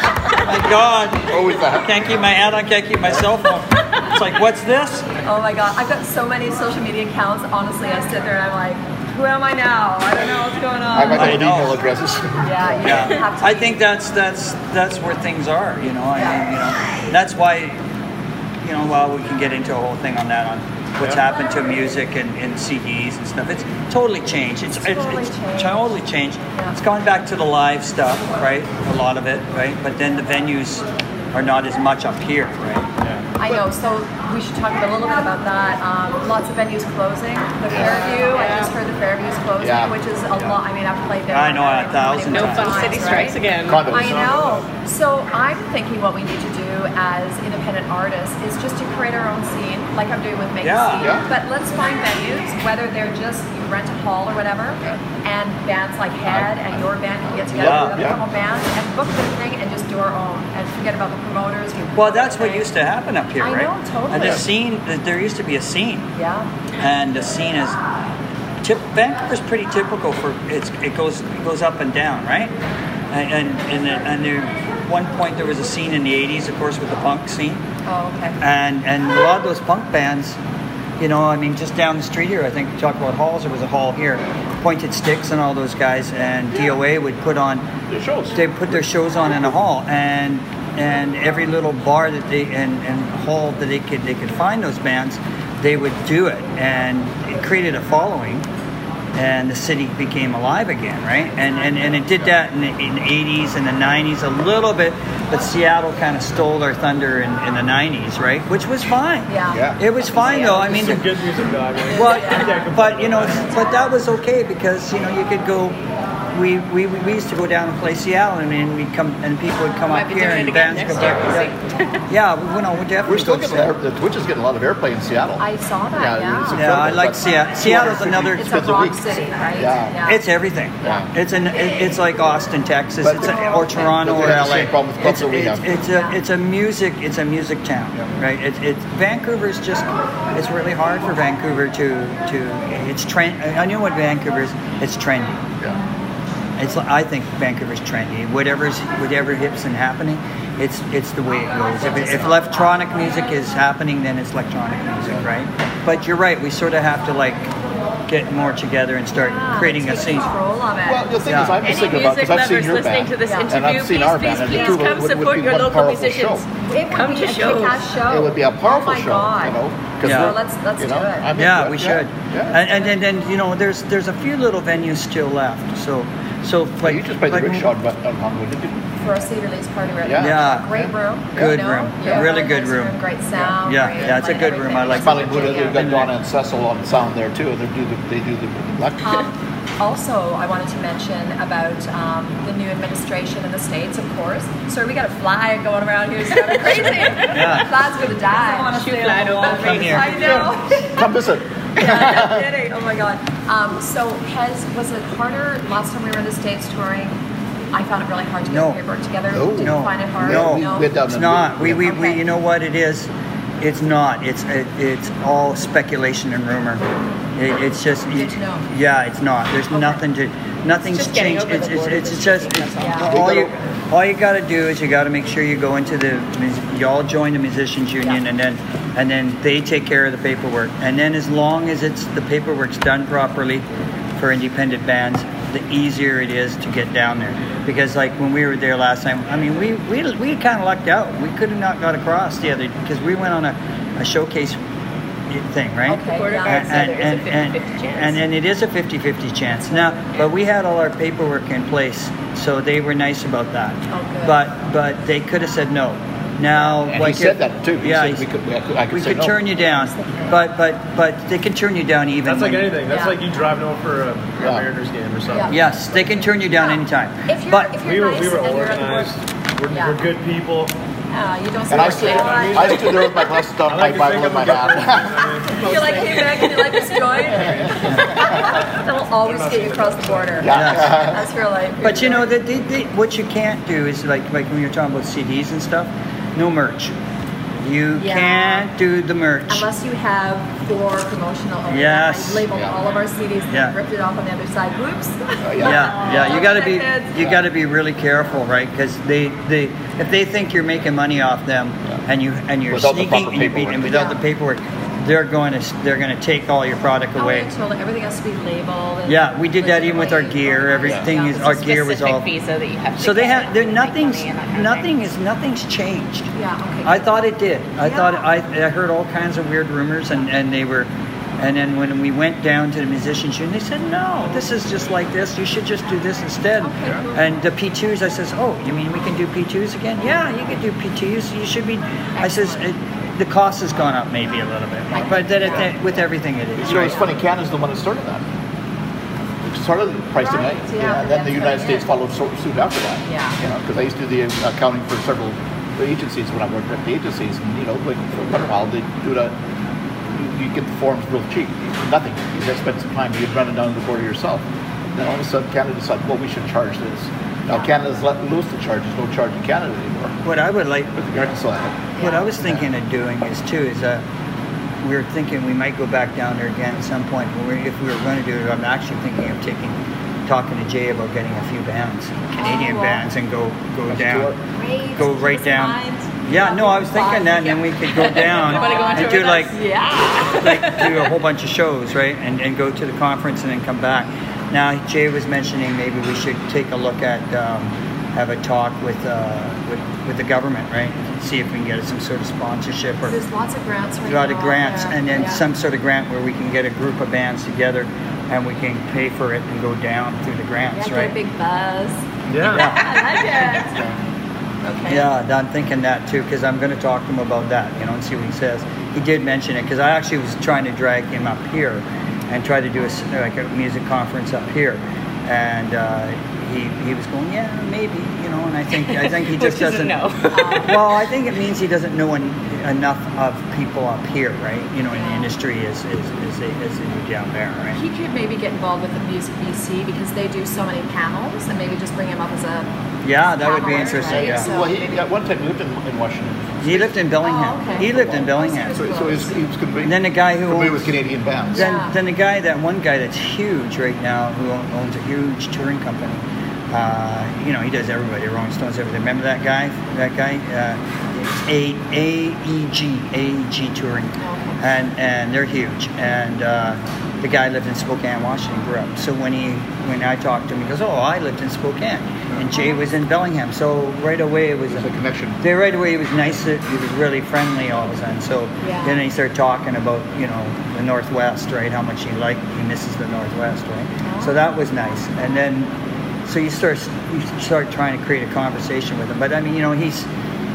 My God, Always I that. can't keep my ad on. Can't keep my cell phone. It's like, what's this? Oh my god, I've got so many social media accounts. Honestly, I sit there and I'm like, who am I now? I don't know what's going on. I got I those know. email addresses. <laughs> yeah, you Yeah, have to. I think that's that's that's where things are. You know, I mean, you know, that's why, you know, well, we can get into a whole thing on that on what's happened to music and, and CDs and stuff. It's totally changed. It's it's, totally it's changed. totally changed. Yeah. It's gone back to the live stuff, right? A lot of it, right? But then the venues are not as much up here, right? I know. So we should talk a little bit about that. Um, lots of venues closing. The Fairview. I just heard the Fairview's closing, Yeah. which is a lot. I mean, I've played there. I know, a many, thousand many No fun times, city right? strikes again. Condos. I know. So I'm thinking what we need to do as independent artists is just to create our own scene, like I'm doing with Make Yeah. Scene. Yeah. But let's find venues, whether they're just you rent a hall or whatever, and bands like Head and your band can get together Yeah, with other yeah. couple bands and book the thing and just do our own and forget about the promoters. Well, that's what used to happen up here, I right? know, totally. And the scene, there used to be a scene. Yeah. and the scene is tip, Vancouver's pretty typical for it's it goes it goes up and down, right? And and and, and there, one point there was a scene in the '80s, of course, with the punk scene, Oh, okay. and and a lot of those punk bands, you know, I mean, just down the street here, I think you talk about halls. There was a hall here, Pointed Sticks, and all those guys, and DOA would put on The shows. they put their shows on in a hall and and every little bar that they and, and hall that they could they could find those bands they would do it and it created a following and the city became alive again right and mm-hmm. and, and it did that in the, in the 80s and the 90s a little bit but seattle kind of stole their thunder in, in the 90s right which was fine Yeah. Yeah. it was fine though i mean Some good music, dog. man. well, Can't but you know, but that was okay because you know you could go. We, we, we used to go down and play Seattle, and we'd come and people would come Might up here and it bands come back. Yeah, we, no, we're definitely We're still going to getting Seattle. the Twitch is getting a lot of airplay in Seattle. I saw that, yeah. it's Yeah, I like Seattle. Seattle's another. It's a Kids a rock week. city, right? Yeah. It's everything. Yeah. It's an. It, it's like Austin, Texas. But- it's a, oh, or Toronto or they have the LA. same problem with it's, that we it's, have. it's a it's a music it's a music town, right? It's it's Vancouver's just it's really hard for Vancouver to to it's trend. I know what Vancouver is. It's trendy. Yeah. It's I think Vancouver's trendy. Whatever's whatever hips and happening, it's it's the way it goes. If, if electronic music is happening, then it's electronic music, right? But you're right. We sort of have to like get more together and start Yeah, creating a scene. of it. Well, the thing Yeah. is, I'm just thinking about because I've seen lovers your listening band, to this Yeah. and interview, I've seen please, our please, band, and the please come would, would support be your local musicians. show. It would Come be to a shows. show. It would be a powerful oh my show, God. you know. 'cause Yeah. So we're- let's let's you do it. I'm Yeah, we it. should. Yeah. And, and and then you know, there's there's a few little venues still left. So so Well, like you just played the like- rickshaw at at Longwood, didn't you? for a CD release party right Yeah. now. Yeah. Great room. Good you know? room. Yeah, Really good nice room. Great sound. Yeah, great yeah, it's a light, good room. I like Smiling it. They've got Donna and Cecil on sound there too. They do the they do the electric. Um, also, I wanted to mention about um, the new administration in the states, of course. So we got a flag going around here. It's kind of crazy. <laughs> Yeah. Flag's gonna die. Shoot flag over Come here. I know. Come visit. Yeah, no kidding. Oh my god. Um, so has was it harder last time we were in the states touring? I found it really hard to get No. the paperwork together. No. Did you No. find it hard? No. We- we It's not. We, we, we you know what it is? It's not. It's it, it's all speculation and rumor. It, it's just Good to know. yeah. It's not. There's nothing to nothing's just getting changed. over It's, the it's, it's, just speaking, it's, that's all. all you all you got to do is you got to make sure you go into the you all join the musicians union Yeah. and then and then they take care of the paperwork. And then as long as it's the paperwork's done properly for independent bands the easier it is to get down there. Because like when we were there last time i mean we we, we kind of lucked out. We could have not got across the other because we went on a, a showcase thing right? Okay. Border yeah. guards said and, and, and, and and it is a 50-50 chance. Now but we had all our paperwork in place so they were nice about that. Oh, good. but but they could have said no now And like he said if- that too. He yeah said we could, we could, I could we could no. turn you down but but but they can turn you down even That's like when- anything. That's Yeah. like you driving over for a, a Yeah. Mariners game or something. Yeah. yes they can turn you down anytime If you're, but if you're We were nice we were and you're at the organized. We're, Yeah. we're good people. Yeah, you don't And I stood. I stood there with my glasses <laughs> down, I my like Bible in my I'm a good hand. person. <laughs> You're like, hey Meg, can you like this joint? <laughs> That'll always get you across the border. Yeah. That's real life. But you know that they, they, what you can't do is like like when you're talking about CDs and stuff, no merch. You Yeah. can't do the merch. Unless you have four promotional owners. Yes. I labeled Yeah. all of our CDs and Yeah. ripped it off on the other side. Whoops. yeah, yeah. You got to be you got to be really careful, right? Because they they if they think you're making money off them and you and you're Without sneaking and you're beating without Yeah. the paperwork, they're going to they're going to take all your product away. yeah, totally. Everything has to be labeled. Yeah, we did that even with our gear. organized. Everything is Yeah. our gear was all. visa that you have to So they have there and nothing's money and that kind of nothing is nothing's changed. Yeah, okay. I thought it did. I Yeah. thought I, I heard all kinds of weird rumors, and, and they were, and then when we went down to the musicians union, they said, no, this is just like this. You should just do this instead. Okay, cool. And the P2s, I says, oh, you mean we can do P2s again? Yeah, you can do P2s. You should be. I says, it, the cost has gone up maybe a little bit, more, but then it, with everything it is. You know, right? it's funny. Canada's the one that started that. It started pricing Right, it, yeah, and then the United what it States followed suit after that. Yeah. You know, because I used to do the uh, accounting for several agencies when I worked at the agencies, and you know, like for quite a while, they do that. You, you get the forms real cheap, nothing. You just spend some time, you run it down to the border yourself. Then all of a sudden, Canada decided, well, we should charge this. Now Canada's let loose the charge. There's no charge in Canada anymore. What I would like, But the Arkansas had it. What I was thinking of doing is too is uh, we were thinking we might go back down there again at some point. When we if we were going to do it, I'm actually thinking of taking, talking to Jay about getting a few bands, Canadian Oh, wow. bands, and go go Let's down, do go right down. mind. Yeah, no, I was thinking that, and then we could go <laughs> down go and do like? Yeah. like do a whole bunch of shows, right? And and go to the conference and then come back. Now Jay was mentioning maybe we should take a look at um, have a talk with uh, with with the government, right? See if we can get some sort of sponsorship or There's lots of grants right a lot now of out grants there. and then Yeah. some sort of grant where we can get a group of bands together and we can pay for it and go down through the Yeah, grants, get right? a big buzz. Yeah. I like it. Okay. Yeah, I'm thinking that too because I'm going to talk to him about that, you know, and see what he says. He did mention it because I actually was trying to drag him up here and tried to do a s- like a music conference up here, and uh, he he was going, yeah, maybe, you know, and I think I think he <laughs> just Which is doesn't no. <laughs> well, I think it means he doesn't know en- enough of people up here, right? You know, in the industry as as as they, as they do down there, right? He could maybe get involved with the Music BC because they do so many panels and maybe just bring him up as a. Yeah, that would be interesting. right? Yeah. So Well, he, maybe- at one time he lived in, in Washington, He lived in Bellingham. Oh, okay. He lived in Bellingham. so, so he was, he was And then the guy who familiar owns, with Canadian bands. then, Yeah. then the guy, that one guy that's huge right now, who owns a huge touring company. Uh, you know, he does everybody, Rolling Stones, everything. Remember that guy? That guy? Uh, A A E G A G Touring, and and they're huge. And uh, the guy lived in Spokane, Washington, grew up. So when he when I talked to him, he goes, "Oh, I lived in Spokane," and Jay was in Bellingham. So right away it was There's a connection. they right away he was nice. He was really friendly all of a sudden. So Yeah. then he started talking about you know the Northwest, right? How much he liked he misses the Northwest, right? Oh. So that was nice. And then so you start you start trying to create a conversation with him. But I mean, you know, he's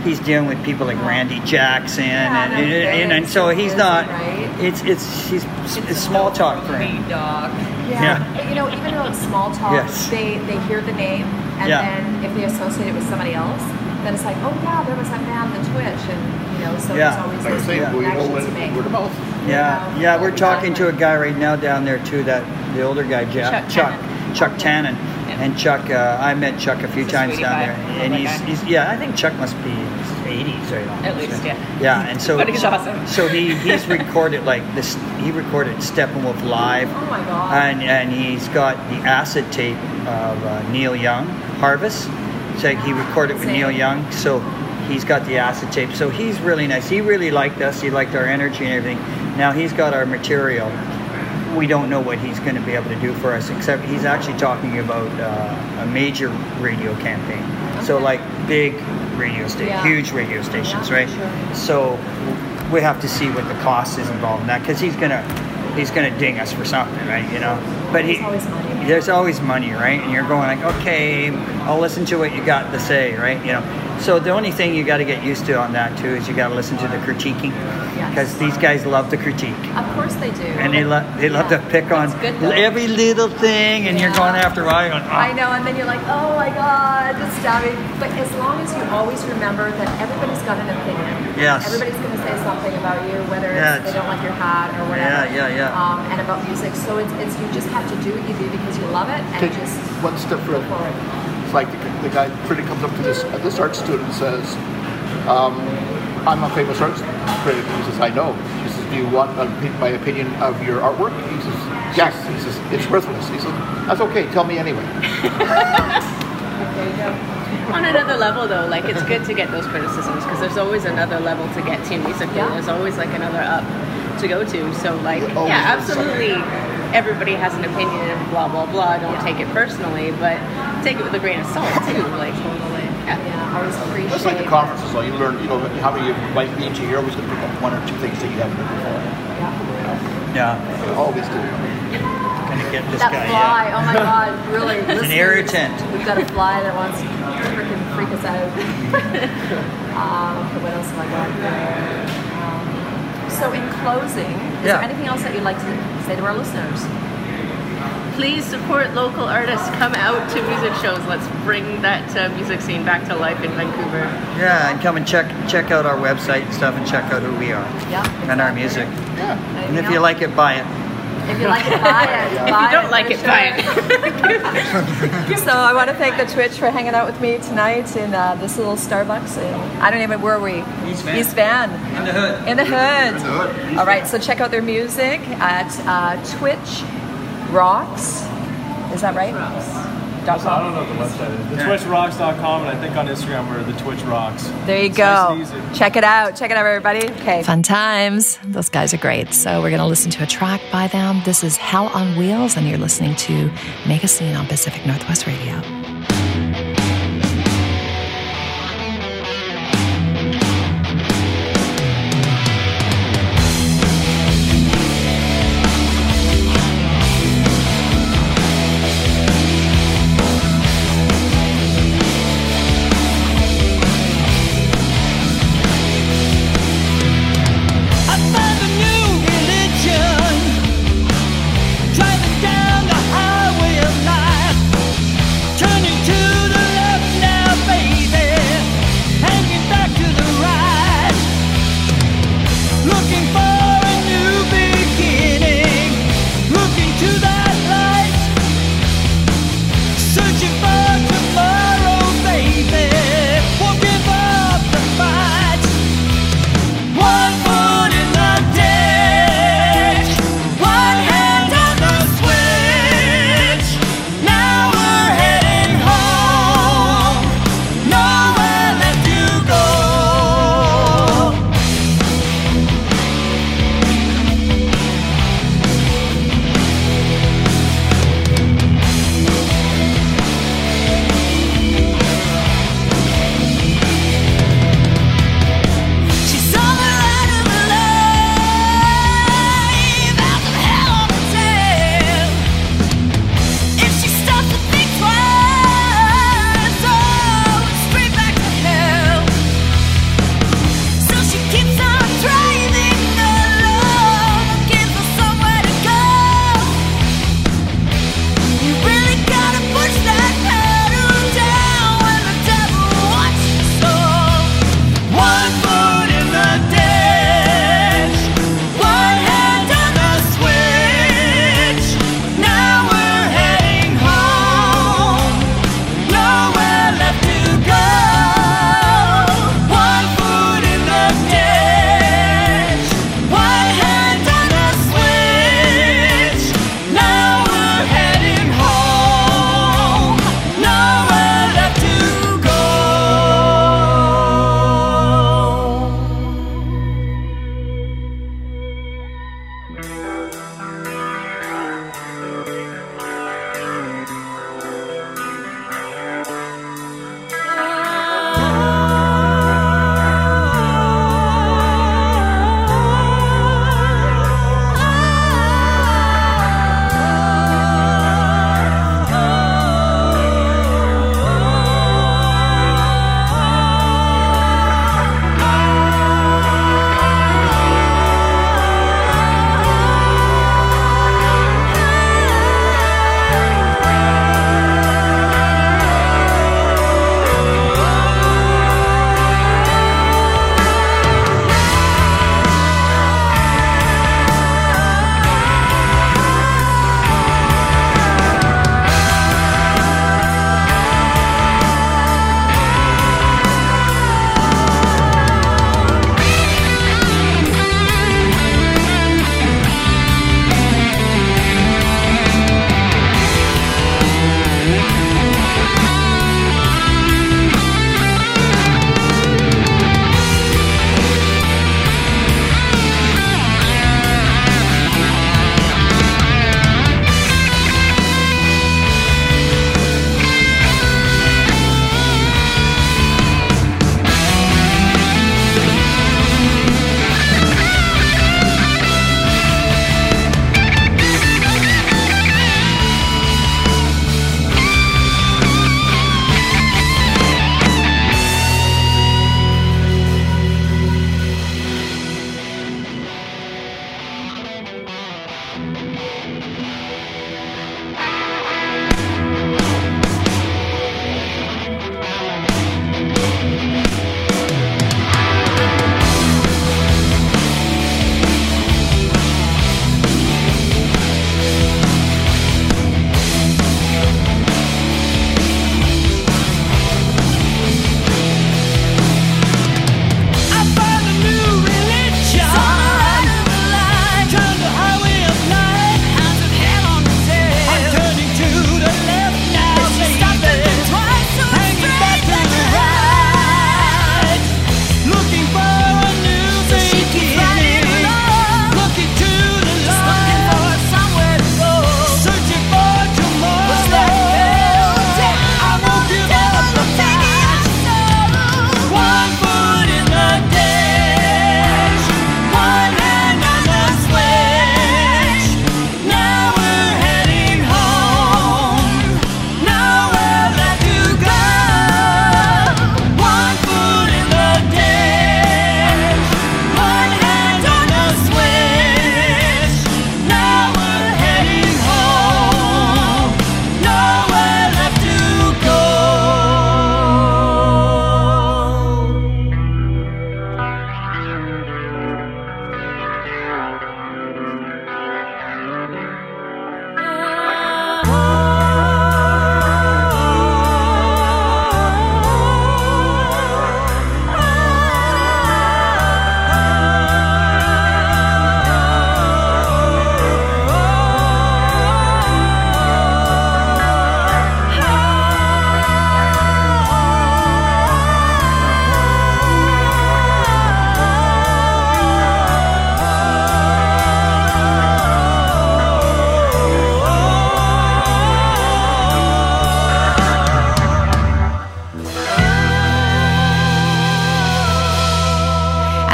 he's dealing with people like Randy Jackson, Yeah, and, they're and, and, and so he's not. right? It's it's he's it's, small talk for him. dog. Yeah. Yeah. But, you know, even though it's small talk, Yes. they, they hear the name, and Yeah. then if they associate it with somebody else, then it's like, oh yeah, there was that man, the Twitch, and you know, so Yeah. there's always Like I those say, Yeah. know, connections to when, make. word of mouth. Yeah, Yeah. yeah, we're talking to a guy right now down there too. That the older guy, Jack, Chuck Chuck, Chuck Tannen, Yeah. and Chuck. Uh, I met Chuck a few He's times sweetie down pie. there, and he's, guy. he's yeah. I think Chuck must be in his 80s right now. At least, yeah. Yeah, and so <laughs> But he's awesome. So he he's recorded like this. He recorded Steppenwolf live. Oh my God. And and he's got the acetate of uh, Neil Young, Harvest. So he recorded with Neil Young. So he's got the acetate. So he's really nice. He really liked us. He liked our energy and everything. Now he's got our material. We don't know what he's going to be able to do for us, except he's actually talking about uh, a major radio campaign. So like big radio stations, Yeah. huge radio stations, Yeah, right? sure. So we have to see what the cost is involved in that because he's gonna he's gonna ding us for something, right? You know. But he always money. there's always money, right? And you're going like, okay, I'll listen to what you got to say, right? You know. So the only thing you got to get used to on that too is you got to listen to the critiquing because these guys love the critique. Of course they do. And they love they love to pick on That's good, though. every little thing, and you're going after right. Going, I oh. know, and then you're like, oh my god, just stabbing. But as long as you always remember that everybody's got an opinion. Yes. Everybody's going to say something about you, whether it's, Yeah, they don't like your hat or whatever. Yeah, yeah, yeah. Um, and about music, so it's, it's you just have to do what you do because you love it and Take just one step go further. forward. It's like the, the guy critic comes up to this uh, this art student and says, um, "I'm a famous art critic." He says, "I know." He says, "Do you want my opinion of your artwork?" He says, "Yes." He says, "It's worthless." He says, "That's okay. Tell me anyway." There you go. On another level, though, like it's good to get those criticisms because there's always another level to get to musically. Yeah. There's always like another up to go to. So like, yeah, it's- absolutely. Everybody has an opinion and blah blah blah. Don't take it personally, but take it with a grain of salt too. Like, Totally. Yeah. Yeah. Always appreciate. Just like the conferences, though, you learn, you know, how many might be into you're always going to pick up one or two things that you haven't heard before. Yeah. You always do. Gonna get this That guy. fly, oh my god, <laughs> really. It's an irritant. We've got a fly that wants to freaking freak us out. um, <laughs> what else have I got here? Um, so, in closing, is Yeah. there anything else that you'd like to say to our listeners? Please support local artists. Come out to music shows. Let's bring that uh, music scene back to life in Vancouver. Yeah, and come and check check out our website and stuff, and check out who we are Yeah. and our music. Yeah. And if you like it, buy it. If you like it, buy it. <laughs> If you don't like it, buy it. <laughs> So I want to thank the Twitch for hanging out with me tonight in uh, this little Starbucks. In, I don't even where are we? East Van. East Van. In the hood. In the hood. All right. So check out their music at uh, Twitch Rocks. Is that right? Dot I don't know what the website is. The TwitchRocks.com, and I think on Instagram we're the Twitch Rocks. There you It's go. nice and easy. Check it out. Check it out, everybody. Okay. Fun times. Those guys are great. So we're going to listen to a track by them. This is Hell on Wheels, and you're listening to Make a Scene on Pacific Northwest Radio.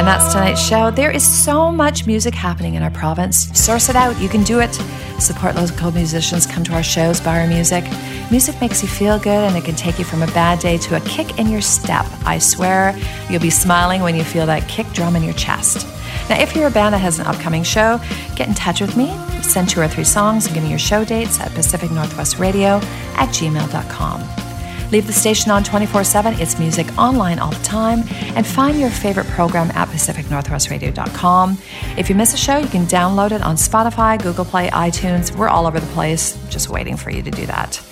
And that's tonight's show. There is so much music happening in our province. Source it out. You can do it. Support local musicians. Come to our shows, buy our music. Music makes you feel good and it can take you from a bad day to a kick in your step. I swear you'll be smiling when you feel that kick drum in your chest. Now, if you're a band that has an upcoming show, get in touch with me. Send two or three songs and give me your show dates at Pacific Northwest Radio at gmail.com. Leave the station on 24 7. It's music online all the time. And find your favorite program at PacificNorthwestRadio.com. If you miss a show, you can download it on Spotify, Google Play, iTunes. We're all over the place, just waiting for you to do that.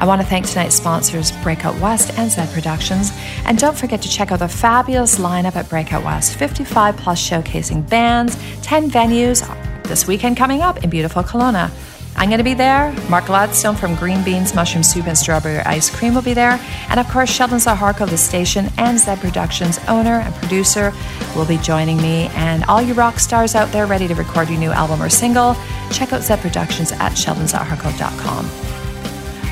I want to thank tonight's sponsors, Breakout West and Zed Productions. And don't forget to check out the fabulous lineup at Breakout West 55 plus showcasing bands, 10 venues this weekend coming up in beautiful Kelowna. I'm going to be there. Mark Gladstone from Green Beans, Mushroom Soup, and Strawberry Ice Cream will be there. And of course, Sheldon Zaharko, the station and Zed Productions owner and producer, will be joining me. And all you rock stars out there ready to record your new album or single, check out Zed Productions at sheldonzaharko.com.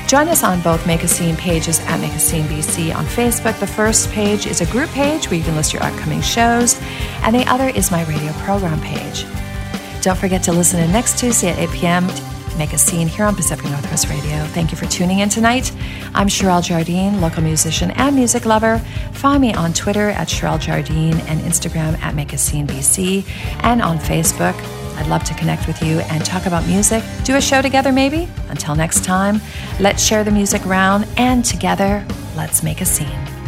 Join us on both Make a Scene pages at Make a Scene BC on Facebook. The first page is a group page where you can list your upcoming shows, and the other is my radio program page. Don't forget to listen in next Tuesday at 8 p.m. Make a Scene here on Pacific Northwest Radio. Thank you for tuning in tonight. I'm Sherelle Jardine, local musician and music lover. Find me on Twitter at Sherelle Jardine and Instagram at Make a Scene BC and on Facebook. I'd love to connect with you and talk about music, do a show together maybe. Until next time, let's share the music around and together, let's make a scene.